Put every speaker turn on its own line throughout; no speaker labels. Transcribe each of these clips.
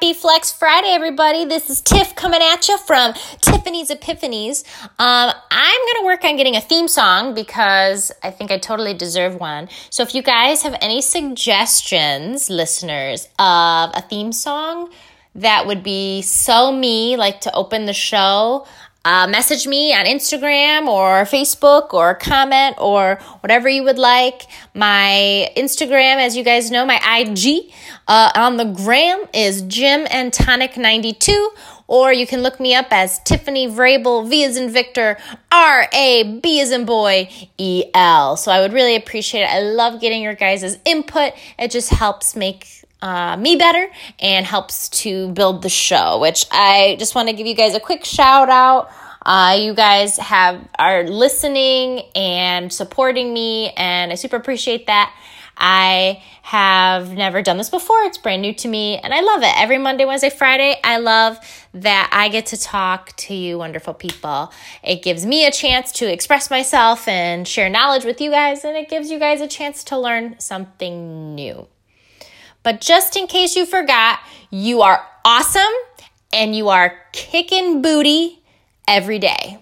Happy Flex Friday, everybody. This is Tiff coming at you from Tiffany's Epiphanies. Um, I'm going to work on getting a theme song because I think I totally deserve one. So if you guys have any suggestions, listeners, of a theme song that would be so me, like to open the show, uh, message me on Instagram or Facebook or comment or whatever you would like. My Instagram, as you guys know, my IG uh, on the gram is Gym and Tonic 92 or you can look me up as Tiffany Vrabel, V as in Victor, R A B as in boy, E L. So I would really appreciate it. I love getting your guys' input. It just helps make uh, me better and helps to build the show, which I just want to give you guys a quick shout out. Uh, you guys have are listening and supporting me, and I super appreciate that. I have never done this before. It's brand new to me, and I love it. Every Monday, Wednesday, Friday, I love that I get to talk to you, wonderful people. It gives me a chance to express myself and share knowledge with you guys, and it gives you guys a chance to learn something new. But just in case you forgot, you are awesome and you are kicking booty every day.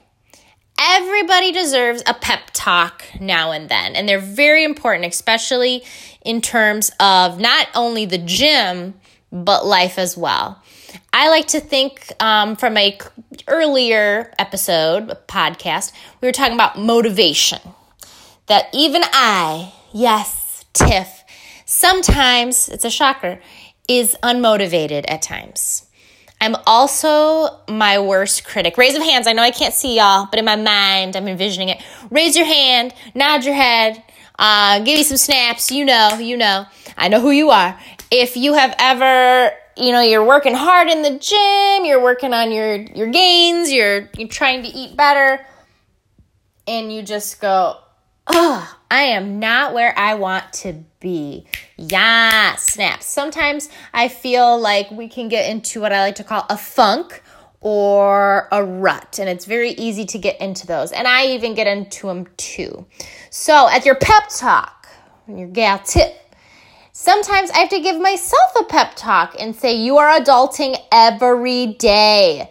Everybody deserves a pep talk now and then, and they're very important, especially in terms of not only the gym, but life as well. I like to think um, from a earlier episode podcast, we were talking about motivation. That even I, yes, Tiff, sometimes, it's a shocker, is unmotivated at times. I'm also my worst critic. Raise of hands. I know I can't see y'all, but in my mind, I'm envisioning it. Raise your hand, nod your head, uh, give me some snaps. You know, you know. I know who you are. If you have ever, you know, you're working hard in the gym, you're working on your your gains, you're you're trying to eat better, and you just go, oh, I am not where I want to be. Yeah, snaps. Sometimes I feel like we can get into what I like to call a funk or a rut, and it's very easy to get into those. And I even get into them too. So, at your pep talk, your gal tip, sometimes I have to give myself a pep talk and say, You are adulting every day.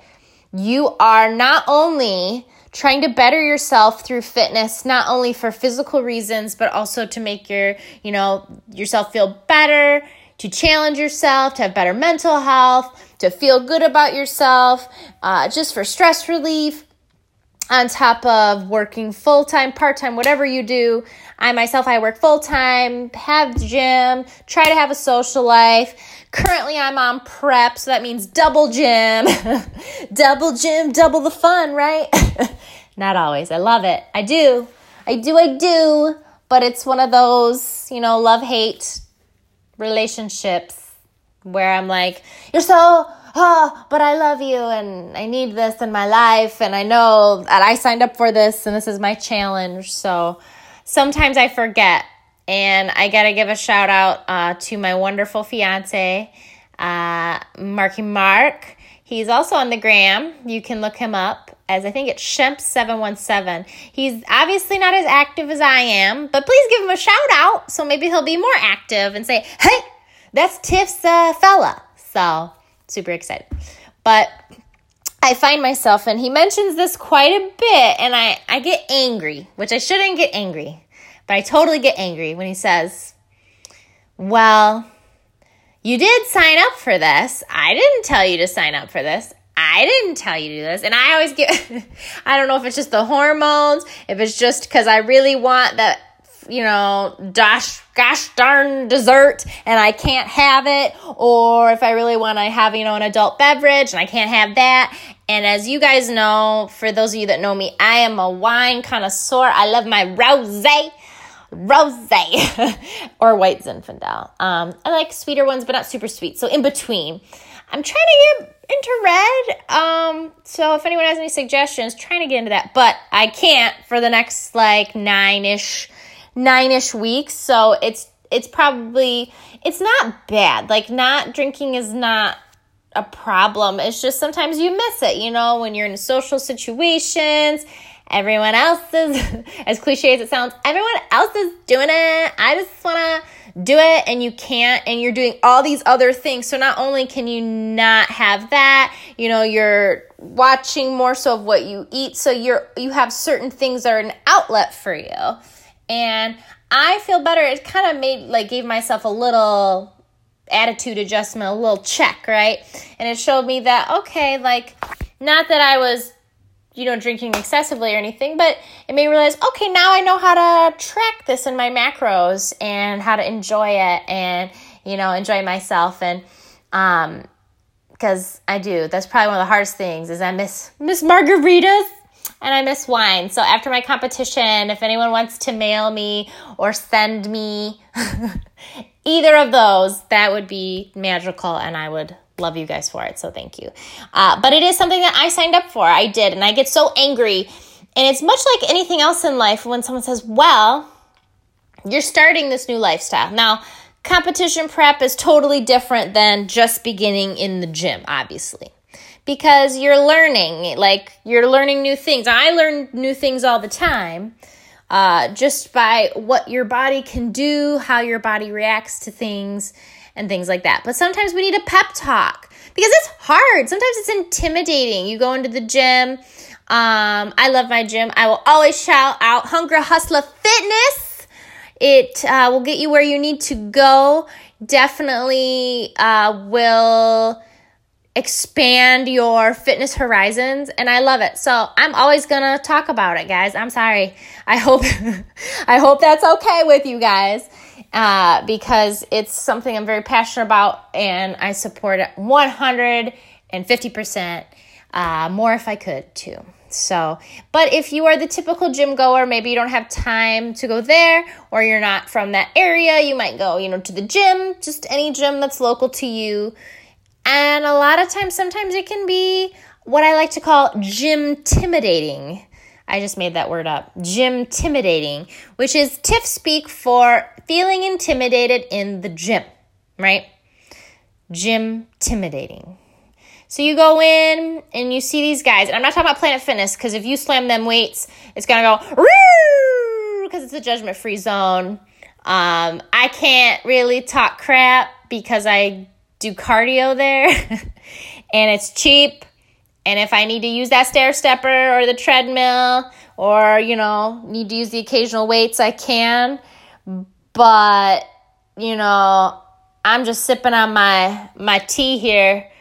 You are not only trying to better yourself through fitness not only for physical reasons but also to make your you know yourself feel better to challenge yourself to have better mental health to feel good about yourself uh, just for stress relief on top of working full time, part time, whatever you do. I myself, I work full time, have gym, try to have a social life. Currently, I'm on prep, so that means double gym. double gym, double the fun, right? Not always. I love it. I do. I do, I do. But it's one of those, you know, love hate relationships where I'm like, you're so, oh, but I love you and I need this in my life. And I know that I signed up for this and this is my challenge. So sometimes I forget and I got to give a shout out uh, to my wonderful fiance, uh, Marky Mark. He's also on the gram. You can look him up as I think it's Shemp717. He's obviously not as active as I am, but please give him a shout out so maybe he'll be more active and say, hey, that's Tiff's uh, fella. So super excited. But I find myself, and he mentions this quite a bit, and I, I get angry, which I shouldn't get angry. But I totally get angry when he says, Well, you did sign up for this. I didn't tell you to sign up for this. I didn't tell you to do this. And I always get, I don't know if it's just the hormones, if it's just because I really want that, you know, gosh, gosh darn dessert and I can't have it, or if I really want to have, you know, an adult beverage and I can't have that. And as you guys know, for those of you that know me, I am a wine connoisseur. I love my rosé or white Zinfandel. Um, I like sweeter ones, but not super sweet. So in between. I'm trying to get into red. Um, so if anyone has any suggestions, trying to get into that, but I can't for the next like nine ish, nine ish weeks. So it's it's probably it's not bad. Like not drinking is not a problem. It's just sometimes you miss it, you know, when you're in social situations everyone else is, as cliche as it sounds, everyone else is doing it. I just want to do it and you can't and you're doing all these other things. So not only can you not have that, you know, you're watching more so of what you eat. So you're you have certain things that are an outlet for you. And I feel better. It kind of made like gave myself a little attitude adjustment, a little check, right? And it showed me that okay, like not that I was you know, drinking excessively or anything, but it made me realize, okay, now I know how to track this in my macros and how to enjoy it and, you know, enjoy myself. And, um, because I do. That's probably one of the hardest things is I miss miss margaritas and I miss wine. So after my competition, if anyone wants to mail me or send me either of those, that would be magical and I would love you guys for it. So thank you. Uh, but it is something that I signed up for. I did. And I get so angry. And it's much like anything else in life when someone says, well, you're starting this new lifestyle. Now, competition prep is totally different than just beginning in the gym, obviously. Because you're learning, like you're learning new things. I learn new things all the time uh, just by what your body can do, how your body reacts to things, and things like that. But sometimes we need a pep talk because it's hard. Sometimes it's intimidating. You go into the gym. Um, I love my gym. I will always shout out Hunger Hustler Fitness. It uh, will get you where you need to go. Definitely uh, will expand your fitness horizons and I love it. So I'm always going to talk about it, guys. I'm sorry. I hope I hope that's okay with you guys uh, because it's something I'm very passionate about and I support it 150% uh, more if I could too. So, but if you are the typical gym goer, maybe you don't have time to go there or you're not from that area, you might go, you know, to the gym, just any gym that's local to you. And a lot of times, sometimes it can be what I like to call gym intimidating. I just made that word up. Gym intimidating, which is TIFF speak for feeling intimidated in the gym, right? Gym intimidating. So you go in and you see these guys, and I'm not talking about Planet Fitness because if you slam them weights, it's gonna go because it's a judgment free zone. Um, I can't really talk crap because I do cardio there and it's cheap and if I need to use that stair stepper or the treadmill or, you know, need to use the occasional weights, I can. But, you know, I'm just sipping on my my tea here,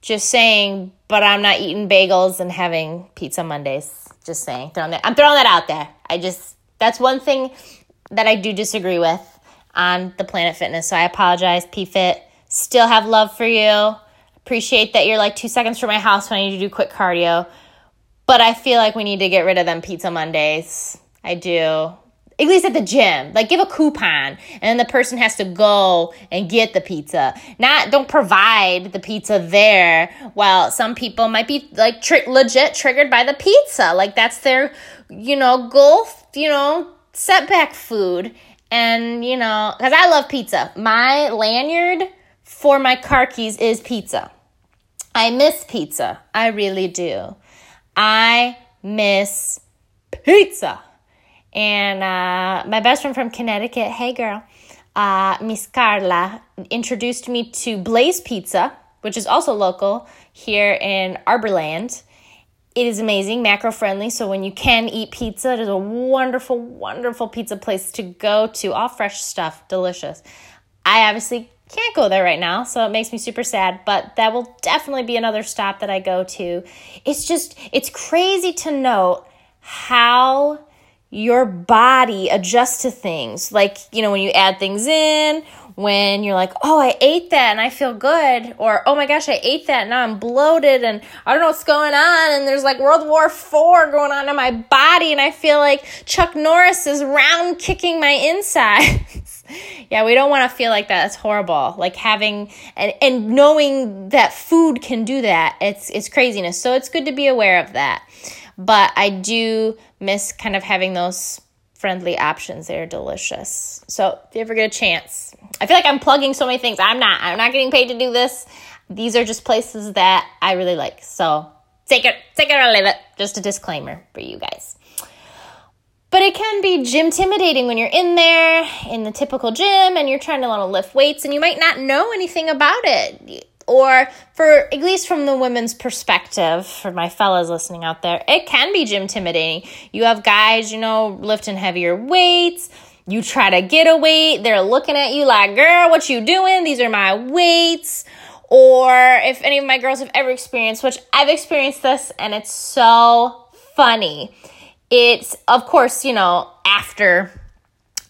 just saying, but I'm not eating bagels and having pizza Mondays. Just saying. Throwing that, I'm throwing that out there. I just that's one thing that I do disagree with on the Planet Fitness. So I apologize, PFit. Still have love for you Appreciate that you're like two seconds from my house when I need to do quick cardio. But I feel like we need to get rid of them pizza Mondays. I do. At least at the gym. Like give a coupon and then the person has to go and get the pizza. Not don't provide the pizza there. Well, some people might be like tri- legit triggered by the pizza. Like that's their, you know, goal, you know, setback food. And, you know, cuz I love pizza. My lanyard for my car keys is pizza. I miss pizza. I really do. I miss pizza. And uh, my best friend from Connecticut, hey girl, uh, Miss Carla, introduced me to Blaze Pizza, which is also local here in Arborland. It is amazing, macro friendly. So when you can eat pizza, it is a wonderful, wonderful pizza place to go to. All fresh stuff, delicious. I obviously can't go there right now, so it makes me super sad, but that will definitely be another stop that I go to. It's just, it's crazy to note how your body adjusts to things. Like, you know, when you add things in, when you're like, oh, I ate that and I feel good, or oh my gosh, I ate that and now I'm bloated and I don't know what's going on, and there's like World War IV going on in my body, and I feel like Chuck Norris is round kicking my insides. yeah, we don't want to feel like that. It's horrible. Like having and, and knowing that food can do that, it's it's craziness. So it's good to be aware of that. But I do miss kind of having those friendly options. They're delicious. So if you ever get a chance, I feel like I'm plugging so many things. I'm not. I'm not getting paid to do this. These are just places that I really like. So take it, take it or leave it. Just a disclaimer for you guys. But it can be gym intimidating when you're in there in the typical gym and you're trying to want to lift weights and you might not know anything about it. Or for at least from the women's perspective, for my fellas listening out there, it can be gym intimidating. You have guys, you know, lifting heavier weights. You try to get a weight, they're looking at you like, girl, what you doing? These are my weights. Or if any of my girls have ever experienced, which I've experienced this and it's so funny it's, of course, you know, after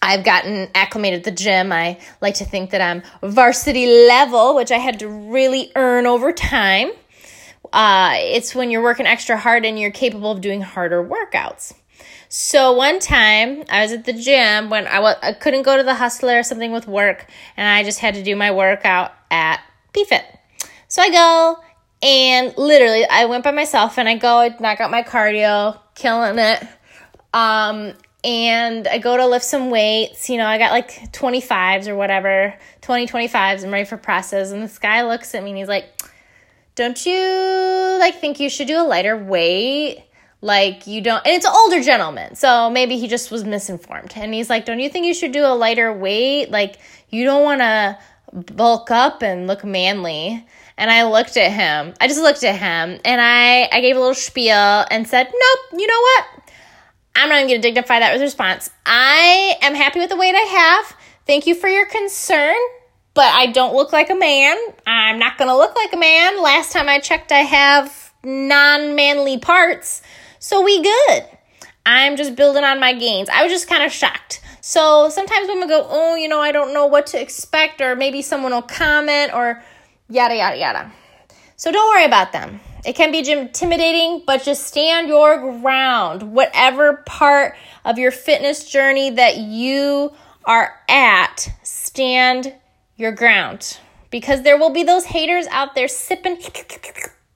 I've gotten acclimated at the gym. I like to think that I'm varsity level, which I had to really earn over time. Uh, it's when you're working extra hard and you're capable of doing harder workouts. So one time I was at the gym when I w- I couldn't go to the hustler or something with work, and I just had to do my workout at BFit. So I go and literally I went by myself and I go, I knock out my cardio, killing it. Um, and I go to lift some weights. You know, I got like 25s or whatever, 20, 25s. I'm ready for presses. And this guy looks at me and he's like, Don't you like think you should do a lighter weight? Like, you don't, and it's an older gentleman. So maybe he just was misinformed. And he's like, Don't you think you should do a lighter weight? Like, you don't want to bulk up and look manly. And I looked at him. I just looked at him and I, I gave a little spiel and said, Nope, you know what? I'm not even going to dignify that with response. I am happy with the weight I have. Thank you for your concern, but I don't look like a man. I'm not going to look like a man. Last time I checked, I have non manly parts. So we good. I'm just building on my gains. I was just kind of shocked. So sometimes women go, oh, you know, I don't know what to expect, or maybe someone will comment, or yada, yada, yada. So don't worry about them. It can be intimidating, but just stand your ground. Whatever part of your fitness journey that you are at, stand your ground. Because there will be those haters out there sipping.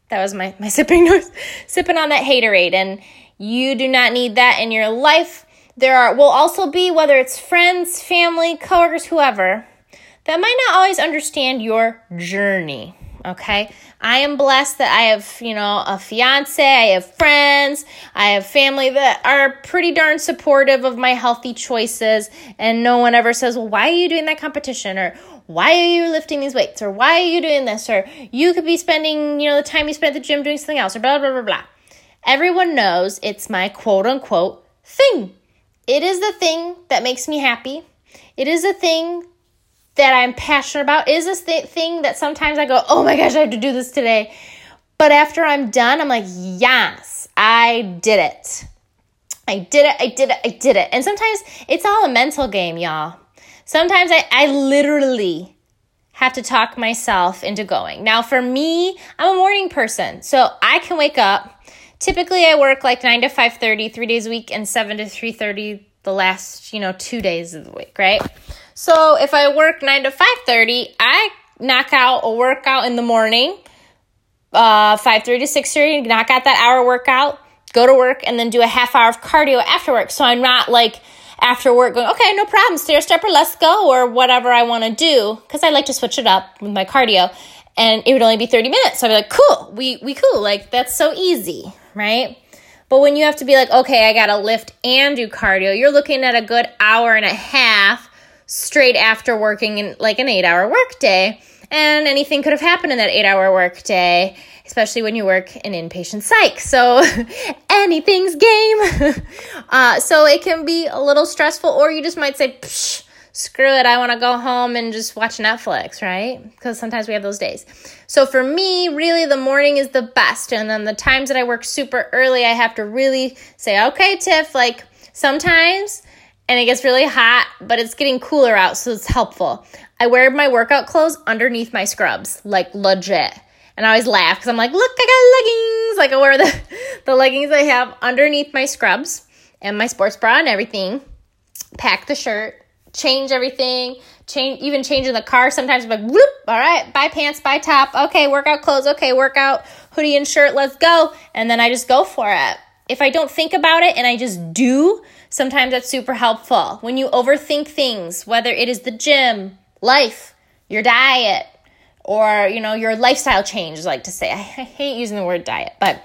That was my, my sipping noise. Sipping on that haterade. And you do not need that in your life. There are will also be, whether it's friends, family, coworkers, whoever, that might not always understand your journey. Okay. I am blessed that I have, you know, a fiance, I have friends, I have family that are pretty darn supportive of my healthy choices. And no one ever says, well, why are you doing that competition? Or why are you lifting these weights? Or why are you doing this? Or you could be spending, you know, the time you spent at the gym doing something else, or blah, blah, blah, blah. Everyone knows it's my quote unquote thing. It is the thing that makes me happy. It is the thing that I'm passionate about is this th- thing that sometimes I go, oh my gosh, I have to do this today. But after I'm done, I'm like, yes, I did it. I did it, I did it, I did it. And sometimes it's all a mental game, y'all. Sometimes I, I literally have to talk myself into going. Now, for me, I'm a morning person, so I can wake up. Typically, I work like 9 to 5.30, three days a week, and 7 to 3.30 the last, you know, two days of the week, right? So if I work 9 to 5.30, I knock out a workout in the morning, uh, 5.30 to 6.30, knock out that hour workout, go to work, and then do a half hour of cardio after work. So I'm not like after work going, okay, no problem, stair stepper, let's go, or whatever I want to do, because I like to switch it up with my cardio. And it would only be 30 minutes. So I'd be like, cool, we, we cool. Like, that's so easy, right? But when you have to be like, okay, I got to lift and do cardio, you're looking at a good hour and a half straight after working in like an eight hour workday. And anything could have happened in that eight hour workday, especially when you work in inpatient psych. So anything's game. uh, so it can be a little stressful, or you just might say, screw it, I want to go home and just watch Netflix, right? Because sometimes we have those days. So for me, really, the morning is the best. And then the times that I work super early, I have to really say, okay, Tiff, like sometimes and it gets really hot, but it's getting cooler out, so it's helpful. I wear my workout clothes underneath my scrubs, like legit. And I always laugh because I'm like, look, I got leggings. Like I wear the, the leggings I have underneath my scrubs and my sports bra and everything. Pack the shirt, change everything, change even change in the car. Sometimes I'm like, whoop, all right, buy pants, buy top, okay, workout clothes, okay, workout, hoodie and shirt, let's go. And then I just go for it. If I don't think about it and I just do, Sometimes that's super helpful. When you overthink things, whether it is the gym, life, your diet, or you know your lifestyle change, like to say. I, I hate using the word diet, but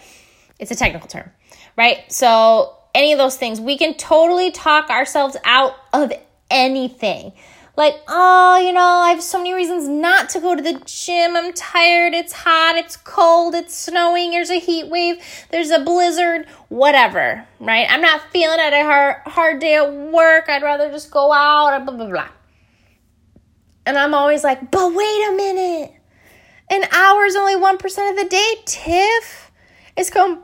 it's a technical term, right? So any of those things. We can totally talk ourselves out of anything. Like, oh, you know, I have so many reasons not to go to the gym. I'm tired. It's hot. It's cold. It's snowing. There's a heat wave. There's a blizzard. Whatever, right? I'm not feeling it. A hard, hard day at work. I'd rather just go out. Blah, blah, blah. And I'm always like, but wait a minute. An hour is only 1% of the day, Tiff. It's going,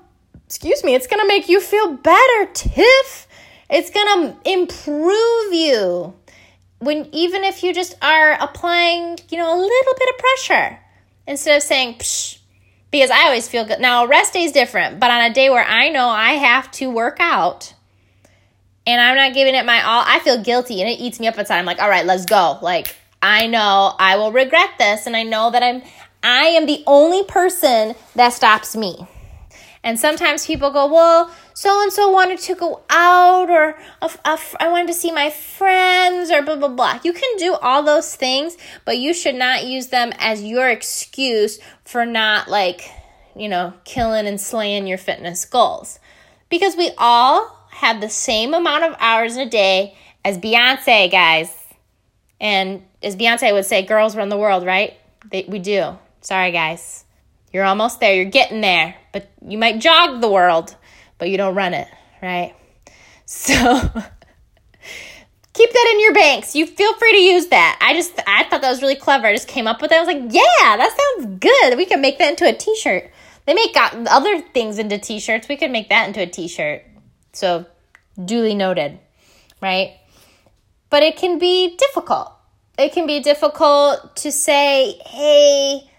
excuse me, it's going to make you feel better, Tiff. It's going to improve you. When even if you just are applying, you know, a little bit of pressure instead of saying, Psh, because I always feel good. Now, rest day is different, but on a day where I know I have to work out and I'm not giving it my all, I feel guilty and it eats me up inside. I'm like, all right, let's go. Like, I know I will regret this, and I know that I'm I am the only person that stops me. And sometimes people go, well, so and so wanted to go out, or I wanted to see my friends, or blah, blah, blah. You can do all those things, but you should not use them as your excuse for not, like, you know, killing and slaying your fitness goals. Because we all have the same amount of hours in a day as Beyonce, guys. And as Beyonce would say, girls run the world, right? They, we do. Sorry, guys. You're almost there. You're getting there. But you might jog the world, but you don't run it, right? So keep that in your banks. You feel free to use that. I just I thought that was really clever. I just came up with it. I was like, yeah, that sounds good. We can make that into a t-shirt. They make other things into t-shirts. We could make that into a t-shirt. So duly noted, right? But it can be difficult. It can be difficult to say, hey,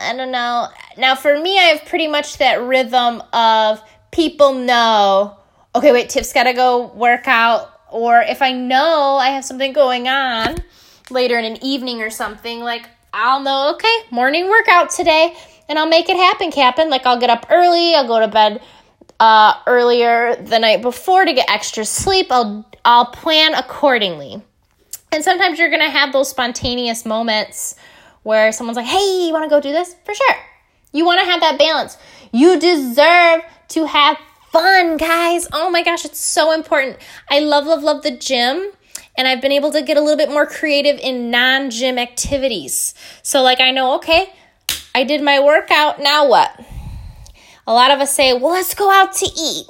I don't know. Now, for me, I have pretty much that rhythm of people know, okay, wait, Tiff's got to go work out. Or if I know I have something going on later in an evening or something, like I'll know, okay, morning workout today, and I'll make it happen, Captain. Like I'll get up early, I'll go to bed uh, earlier the night before to get extra sleep. I'll I'll plan accordingly. And sometimes you're gonna have those spontaneous moments where someone's like, hey, you wanna go do this? For sure. You wanna have that balance. You deserve to have fun, guys. Oh my gosh, it's so important. I love, love, love the gym. And I've been able to get a little bit more creative in non gym activities. So, like, I know, okay, I did my workout, now what? A lot of us say, well, let's go out to eat.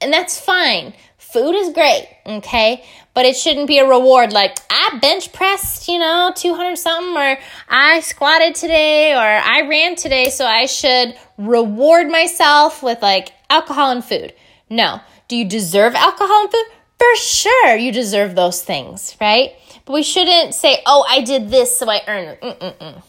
And that's fine. Food is great, okay? But it shouldn't be a reward like I bench pressed, you know, 200 something, or I squatted today, or I ran today, so I should reward myself with like alcohol and food. No. Do you deserve alcohol and food? For sure, you deserve those things, right? But we shouldn't say, oh, I did this, so I earned it. Mm-mm-mm.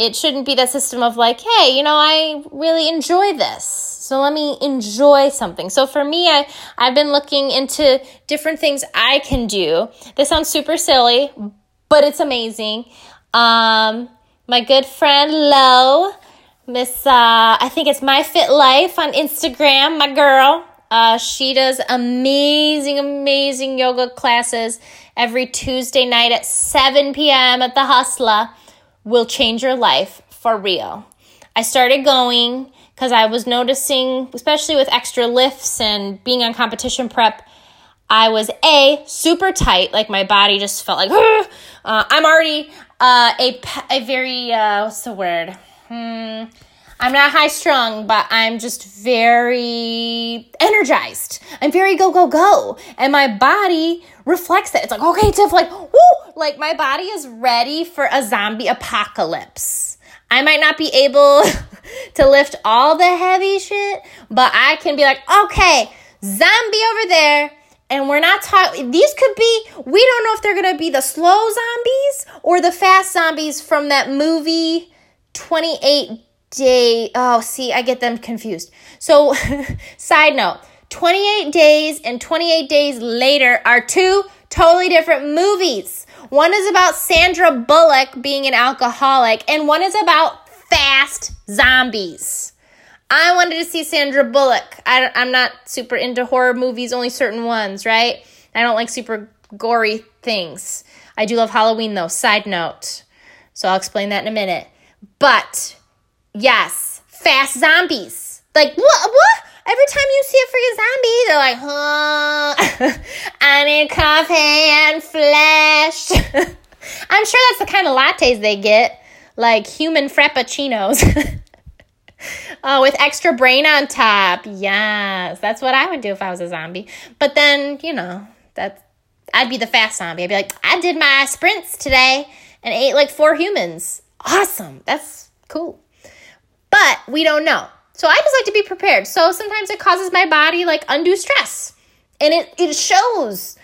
It shouldn't be that system of like, hey, you know, I really enjoy this so let me enjoy something. So for me, I, I've been looking into different things I can do. This sounds super silly, but it's amazing. Um, my good friend Lo, Miss, uh, I think it's My Fit Life on Instagram, my girl. Uh, she does amazing, amazing yoga classes every Tuesday night at 7 p.m. at the Hustler. Will change your life for real. I started going because I was noticing, especially with extra lifts and being on competition prep, I was a super tight, like my body just felt like uh, I'm already uh, a a very uh, what's the word? Hmm, I'm not high strung, but I'm just very energized. I'm very go go go, and my body reflects that. It's like okay, Tiff, like woo, like my body is ready for a zombie apocalypse. I might not be able to lift all the heavy shit, but I can be like, okay, zombie over there. And we're not talking, these could be, we don't know if they're gonna be the slow zombies or the fast zombies from that movie 28 Day. Oh, see, I get them confused. So, side note 28 Days and 28 Days Later are two totally different movies. One is about Sandra Bullock being an alcoholic, and one is about fast zombies. I wanted to see Sandra Bullock. I, am not super into horror movies, only certain ones, right? I don't like super gory things. I do love Halloween, though. Side note. So I'll explain that in a minute. But yes, fast zombies. Like, what? What? every time you see a freaking zombie, they're like, huh, I need coffee and flesh. I'm sure that's the kind of lattes they get, like human frappuccinos. oh, with extra brain on top. Yes, that's what I would do if I was a zombie. But then, you know, that I'd be the fast zombie. I'd be like, I did my sprints today and ate like four humans. Awesome. That's cool. But we don't know. So I just like to be prepared. So sometimes it causes my body like undue stress. And it, it shows.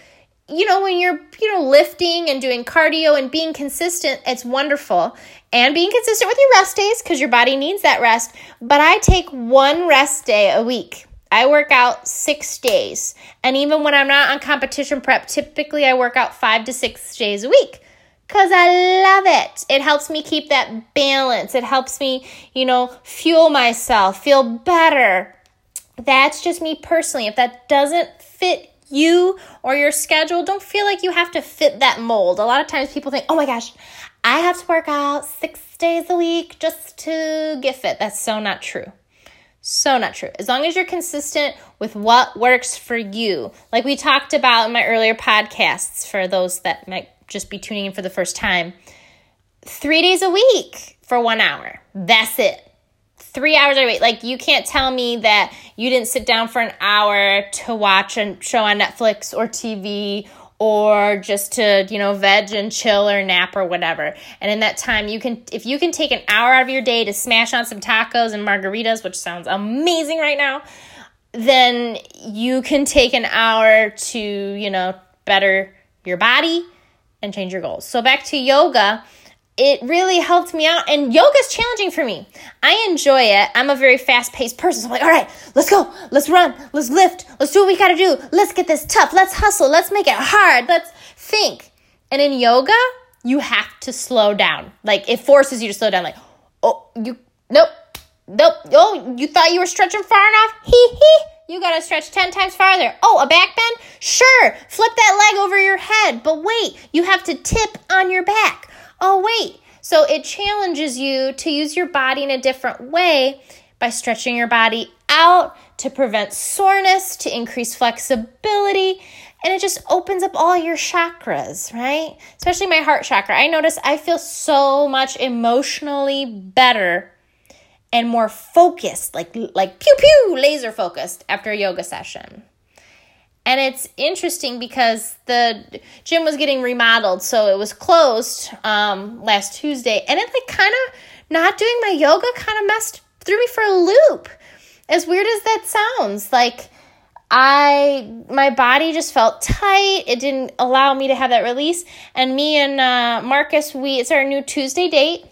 You know, when you're, you know, lifting and doing cardio and being consistent, it's wonderful. And being consistent with your rest days because your body needs that rest. But I take one rest day a week. I work out six days. And even when I'm not on competition prep, typically I work out five to six days a week because I love it. It helps me keep that balance. It helps me, you know, fuel myself, feel better. That's just me personally. If that doesn't fit you or your schedule, don't feel like you have to fit that mold. A lot of times people think, oh my gosh, I have to work out six days a week just to get fit. That's so not true. So not true. As long as you're consistent with what works for you. Like we talked about in my earlier podcasts for those that might just be tuning in for the first time. 3 days a week for 1 hour. That's it. 3 hours a week. Like you can't tell me that you didn't sit down for an hour to watch a show on Netflix or TV or just to you know veg and chill or nap or whatever and in that time you can if you can take an hour out of your day to smash on some tacos and margaritas which sounds amazing right now then you can take an hour to you know better your body and change your goals so back to yoga it really helped me out. And yoga is challenging for me. I enjoy it. I'm a very fast paced person. So I'm like, all right, let's go. Let's run. Let's lift. Let's do what we got to do. Let's get this tough. Let's hustle. Let's make it hard. Let's think. And in yoga, you have to slow down. Like it forces you to slow down. Like, oh, you, nope, nope. Oh, you thought you were stretching far enough? Hee hee. You gotta stretch 10 times farther. Oh, a back bend? Sure. Flip that leg over your head. But wait, you have to tip on your back oh, wait. So it challenges you to use your body in a different way by stretching your body out to prevent soreness, to increase flexibility, and it just opens up all your chakras, right? Especially my heart chakra. I notice I feel so much emotionally better and more focused, like like pew pew, laser focused after a yoga session. And it's interesting because the gym was getting remodeled, so it was closed um, last Tuesday. And it like kind of not doing my yoga kind of messed threw me for a loop. As weird as that sounds, like I my body just felt tight. It didn't allow me to have that release. And me and uh, Marcus, we it's our new Tuesday date.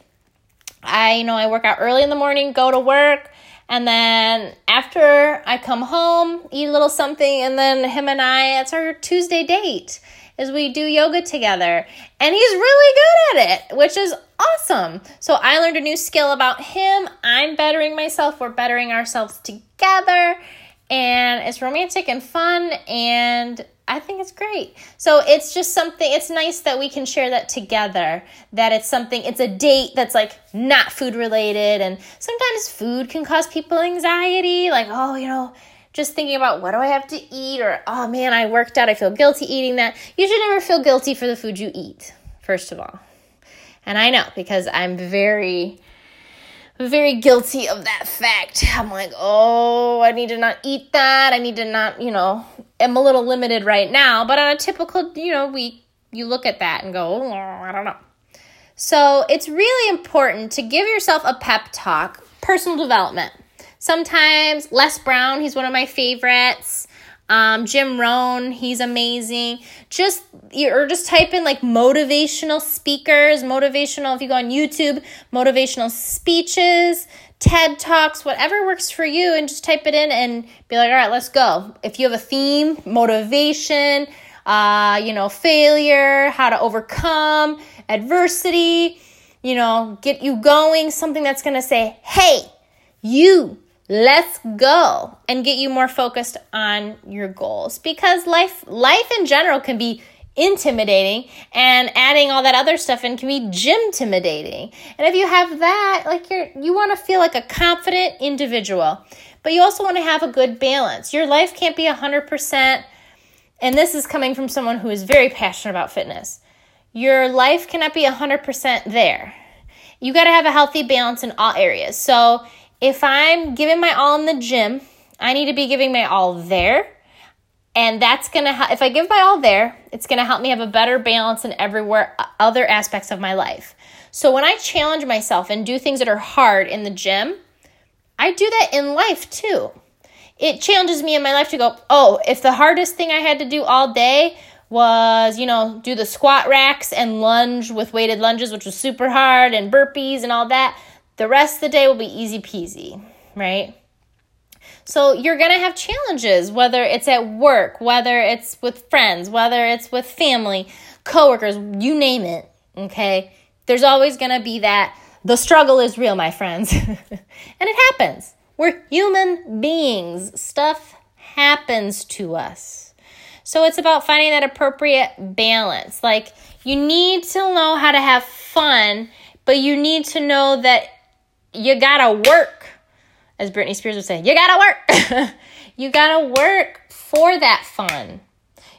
I you know I work out early in the morning, go to work and then after I come home, eat a little something, and then him and I, it's our Tuesday date, is we do yoga together. And he's really good at it, which is awesome. So I learned a new skill about him. I'm bettering myself. We're bettering ourselves together. And it's romantic and fun. And I think it's great. So it's just something, it's nice that we can share that together. That it's something, it's a date that's like not food related. And sometimes food can cause people anxiety. Like, oh, you know, just thinking about what do I have to eat? Or, oh man, I worked out, I feel guilty eating that. You should never feel guilty for the food you eat, first of all. And I know because I'm very very guilty of that fact. I'm like, oh, I need to not eat that. I need to not, you know, am a little limited right now. But on a typical, you know, week, you look at that and go, oh, I don't know. So it's really important to give yourself a pep talk, personal development. Sometimes Les Brown, he's one of my favorites. Um, Jim Rohn, he's amazing. Just or just type in like motivational speakers, motivational. If you go on YouTube, motivational speeches, TED talks, whatever works for you, and just type it in and be like, all right, let's go. If you have a theme, motivation, uh, you know, failure, how to overcome adversity, you know, get you going. Something that's gonna say, hey, you let's go and get you more focused on your goals because life life in general can be intimidating and adding all that other stuff in can be gym intimidating. And if you have that, like you're you want to feel like a confident individual, but you also want to have a good balance. Your life can't be 100% and this is coming from someone who is very passionate about fitness. Your life cannot be 100% there. You got to have a healthy balance in all areas. So, if I'm giving my all in the gym, I need to be giving my all there and that's going to help. if i give my all there it's going to help me have a better balance in everywhere uh, other aspects of my life so when i challenge myself and do things that are hard in the gym i do that in life too it challenges me in my life to go oh if the hardest thing i had to do all day was you know do the squat racks and lunge with weighted lunges which was super hard and burpees and all that the rest of the day will be easy peasy right so you're going to have challenges, whether it's at work, whether it's with friends, whether it's with family, coworkers, you name it. Okay. There's always going to be that. The struggle is real, my friends. and it happens. We're human beings. Stuff happens to us. So it's about finding that appropriate balance. Like you need to know how to have fun, but you need to know that you gotta work as Britney Spears would say, you gotta work. you gotta work for that fun.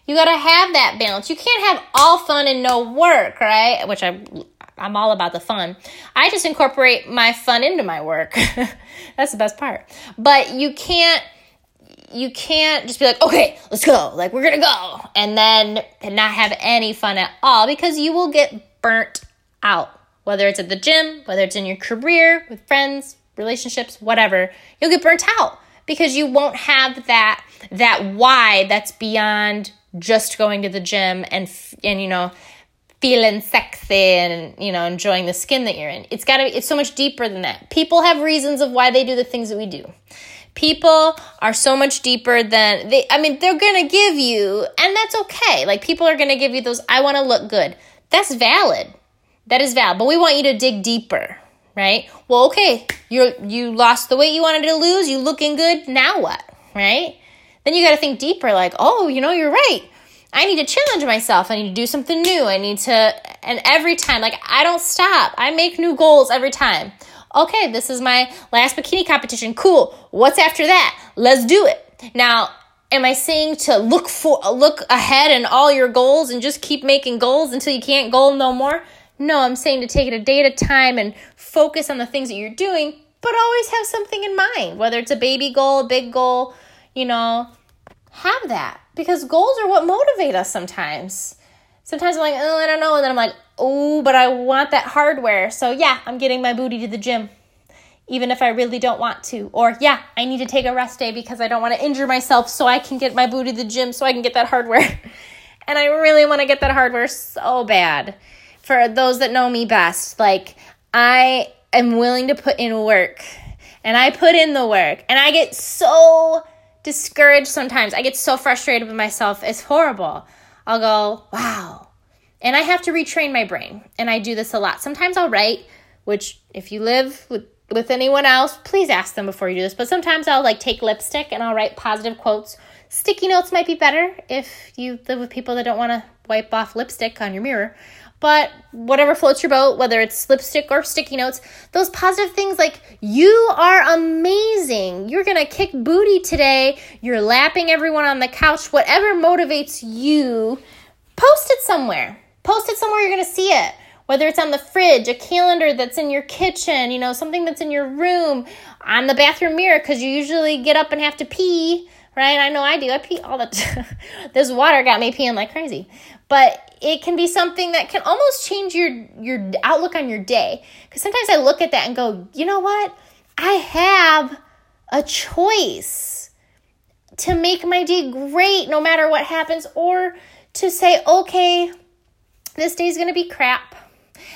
You gotta have that balance. You can't have all fun and no work, right? Which I I'm all about the fun. I just incorporate my fun into my work. That's the best part. But you can't you can't just be like, okay, let's go. Like we're gonna go, and then not have any fun at all because you will get burnt out. Whether it's at the gym, whether it's in your career with friends, relationships, whatever, you'll get burnt out because you won't have that that why that's beyond just going to the gym and and you know feeling sexy and you know enjoying the skin that you're in. It's got to it's so much deeper than that. People have reasons of why they do the things that we do. People are so much deeper than they I mean they're going to give you and that's okay. Like people are going to give you those I want to look good. That's valid. That is valid. But we want you to dig deeper right? Well, okay, you you lost the weight you wanted to lose, you looking good, now what, right? Then you got to think deeper like, "Oh, you know, you're right. I need to challenge myself. I need to do something new. I need to and every time like I don't stop. I make new goals every time. Okay, this is my last bikini competition. Cool. What's after that? Let's do it. Now, am I saying to look for look ahead in all your goals and just keep making goals until you can't goal no more? No, I'm saying to take it a day at a time and focus on the things that you're doing, but always have something in mind, whether it's a baby goal, a big goal, you know, have that because goals are what motivate us sometimes. Sometimes I'm like, oh, I don't know. And then I'm like, oh, but I want that hardware. So yeah, I'm getting my booty to the gym, even if I really don't want to. Or yeah, I need to take a rest day because I don't want to injure myself so I can get my booty to the gym so I can get that hardware. and I really want to get that hardware so bad for those that know me best, like I am willing to put in work and I put in the work and I get so discouraged sometimes. I get so frustrated with myself. It's horrible. I'll go, wow. And I have to retrain my brain. And I do this a lot. Sometimes I'll write, which if you live with with anyone else, please ask them before you do this. But sometimes I'll like take lipstick and I'll write positive quotes. Sticky notes might be better if you live with people that don't want to wipe off lipstick on your mirror. But whatever floats your boat, whether it's lipstick or sticky notes, those positive things like you are amazing. You're going to kick booty today. You're lapping everyone on the couch. Whatever motivates you, post it somewhere. Post it somewhere you're going to see it. Whether it's on the fridge, a calendar that's in your kitchen, you know, something that's in your room, on the bathroom mirror, because you usually get up and have to pee right? I know I do. I pee all the time. this water got me peeing like crazy. But it can be something that can almost change your your outlook on your day. Cuz sometimes I look at that and go, "You know what? I have a choice to make my day great no matter what happens or to say, "Okay, this day's going to be crap."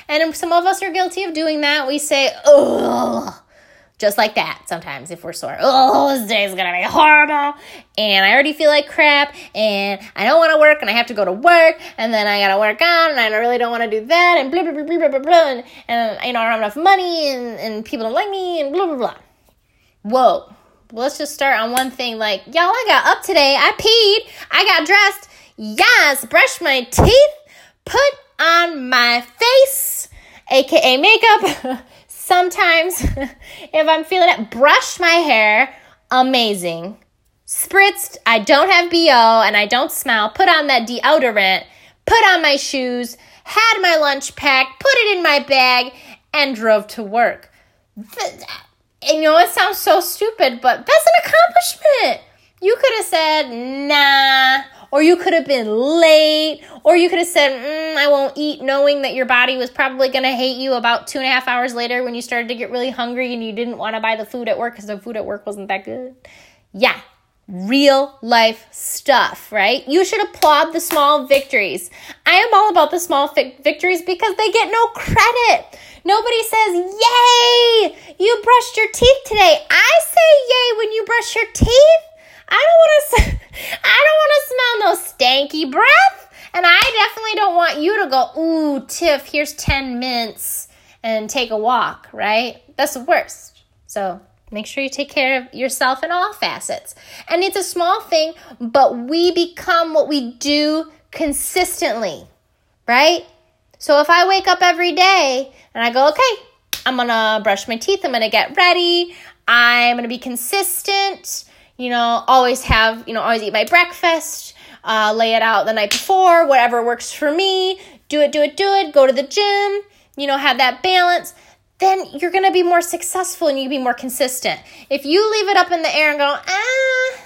And some of us are guilty of doing that. We say, "Ugh, just like that sometimes if we're sore. Oh, this day is gonna be horrible, and I already feel like crap, and I don't want to work, and I have to go to work, and then I gotta work out, and I really don't want to do that, and blah blah blah blah blah blah, and, and you know I don't have enough money, and and people don't like me, and blah blah blah. Whoa, let's just start on one thing. Like y'all, I got up today, I peed, I got dressed. Yes, brushed my teeth, put on my face, aka makeup. Sometimes, if I'm feeling it, brush my hair. Amazing. Spritzed, I don't have BO and I don't smell. Put on that deodorant, put on my shoes, had my lunch packed, put it in my bag, and drove to work. And you know, it sounds so stupid, but that's an accomplishment. You could have said, nah, or you could have been late, or you could have said, mm, I won't eat, knowing that your body was probably going to hate you about two and a half hours later when you started to get really hungry and you didn't want to buy the food at work because the food at work wasn't that good. Yeah, real life stuff, right? You should applaud the small victories. I am all about the small fi- victories because they get no credit. Nobody says, Yay, you brushed your teeth today. I say yay when you brush your teeth. I don't want to. I don't want to smell no stanky breath, and I definitely don't want you to go. Ooh, Tiff, here's ten mints and take a walk. Right? That's the worst. So make sure you take care of yourself in all facets. And it's a small thing, but we become what we do consistently. Right? So if I wake up every day and I go, okay, I'm gonna brush my teeth, I'm gonna get ready, I'm gonna be consistent you know, always have, you know, always eat my breakfast, uh, lay it out the night before, whatever works for me, do it, do it, do it, go to the gym, you know, have that balance, then you're to be more successful and you be more consistent. If you leave it up in the air and go, ah,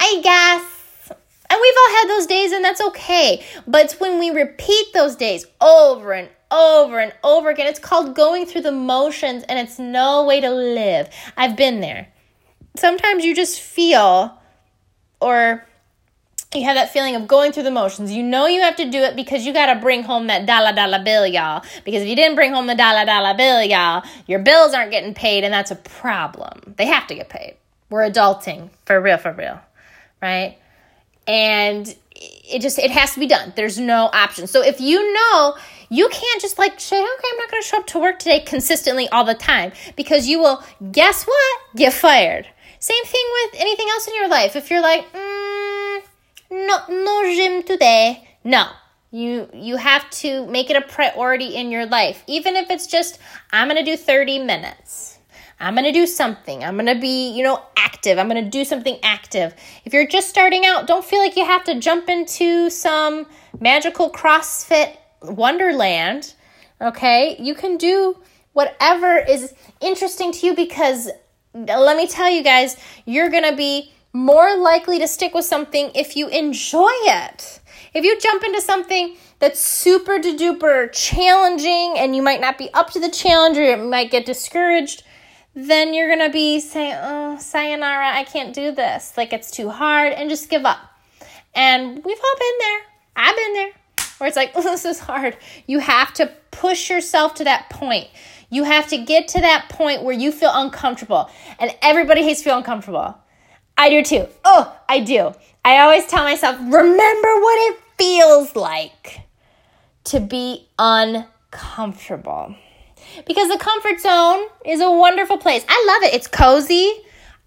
I guess, and we've all had those days and that's okay, but it's when we repeat those days over and over and over again. It's called going through the motions and it's no way to live. I've been there sometimes you just feel or you have that feeling of going through the motions. You know you have to do it because you got to bring home that dollar dollar bill, y'all. Because if you didn't bring home the dollar dollar bill, y'all, your bills aren't getting paid, and that's a problem. They have to get paid. We're adulting for real, for real, right? And it just it has to be done. There's no option. So if you know you can't just like say, okay, I'm not going to show up to work today consistently all the time because you will guess what? Get fired same thing with anything else in your life. If you're like, mm, no, no gym today. No, you you have to make it a priority in your life. Even if it's just, I'm gonna do 30 minutes. I'm gonna do something. I'm gonna be, you know, active. I'm gonna do something active. If you're just starting out, don't feel like you have to jump into some magical CrossFit wonderland. Okay, you can do whatever is interesting to you because let me tell you guys, you're going to be more likely to stick with something if you enjoy it. If you jump into something that's super duper challenging and you might not be up to the challenge or you might get discouraged, then you're going to be saying, oh, sayonara, I can't do this. Like it's too hard and just give up. And we've all been there. I've been there where it's like, oh, this is hard. You have to push yourself to that point. You have to get to that point where you feel uncomfortable. And everybody hates feel uncomfortable. I do too. Oh, I do. I always tell myself, remember what it feels like to be uncomfortable. Because the comfort zone is a wonderful place. I love it. It's cozy.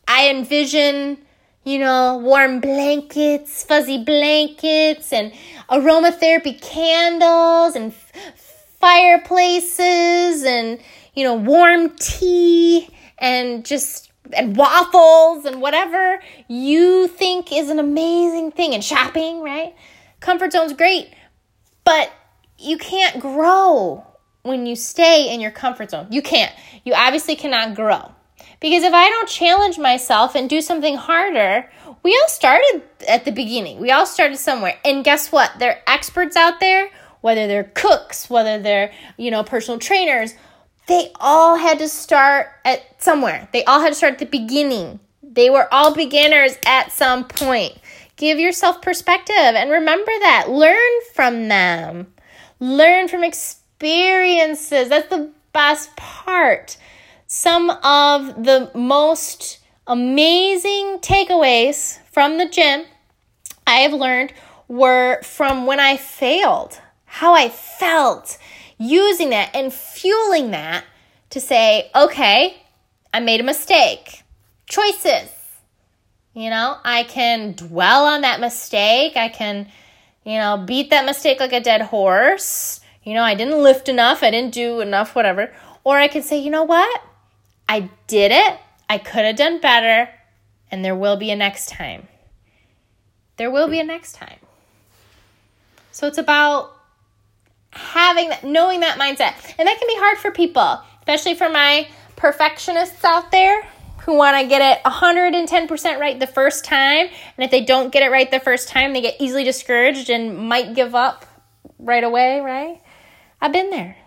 I envision, you know, warm blankets, fuzzy blankets, and aromatherapy candles, and fireplaces and you know warm tea and just and waffles and whatever you think is an amazing thing. And shopping right? Comfort zone's great but you can't grow when you stay in your comfort zone. You can't. You obviously cannot grow. Because if i don't challenge myself and do something harder we all started at the beginning. We all started somewhere. And guess what? There are experts out there whether they're cooks, whether they're, you know, personal trainers, they all had to start at somewhere. They all had to start at the beginning. They were all beginners at some point. Give yourself perspective and remember that. Learn from them. Learn from experiences. That's the best part. Some of the most amazing takeaways from the gym I have learned were from when I failed how I felt, using that and fueling that to say, okay, I made a mistake. Choices. You know, I can dwell on that mistake. I can, you know, beat that mistake like a dead horse. You know, I didn't lift enough. I didn't do enough, whatever. Or I could say, you know what? I did it. I could have done better. And there will be a next time. There will be a next time. So it's about having that, knowing that mindset. And that can be hard for people, especially for my perfectionists out there who want to get it 110% right the first time. And if they don't get it right the first time, they get easily discouraged and might give up right away, right? I've been there.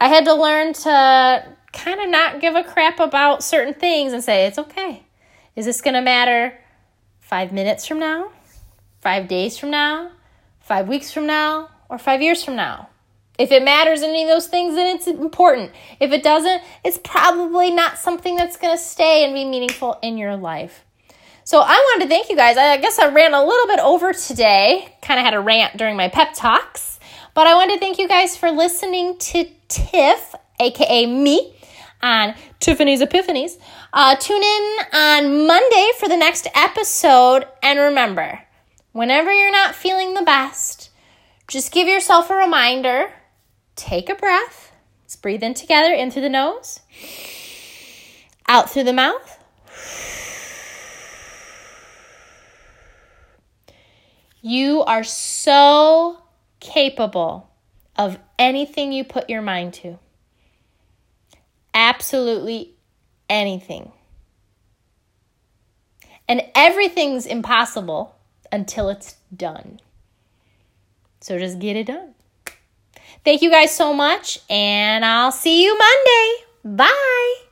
I had to learn to kind of not give a crap about certain things and say, it's okay. Is this going to matter five minutes from now, five days from now, five weeks from now, or five years from now? If it matters any of those things, then it's important. If it doesn't, it's probably not something that's going to stay and be meaningful in your life. So I wanted to thank you guys. I guess I ran a little bit over today, kind of had a rant during my pep talks, but I wanted to thank you guys for listening to Tiff, aka me, on Tiffany's Epiphanies. Uh, tune in on Monday for the next episode, and remember, whenever you're not feeling the best, just give yourself a reminder take a breath. Let's breathe in together, in through the nose, out through the mouth. You are so capable of anything you put your mind to. Absolutely anything. And everything's impossible until it's done. So just get it done. Thank you guys so much, and I'll see you Monday. Bye.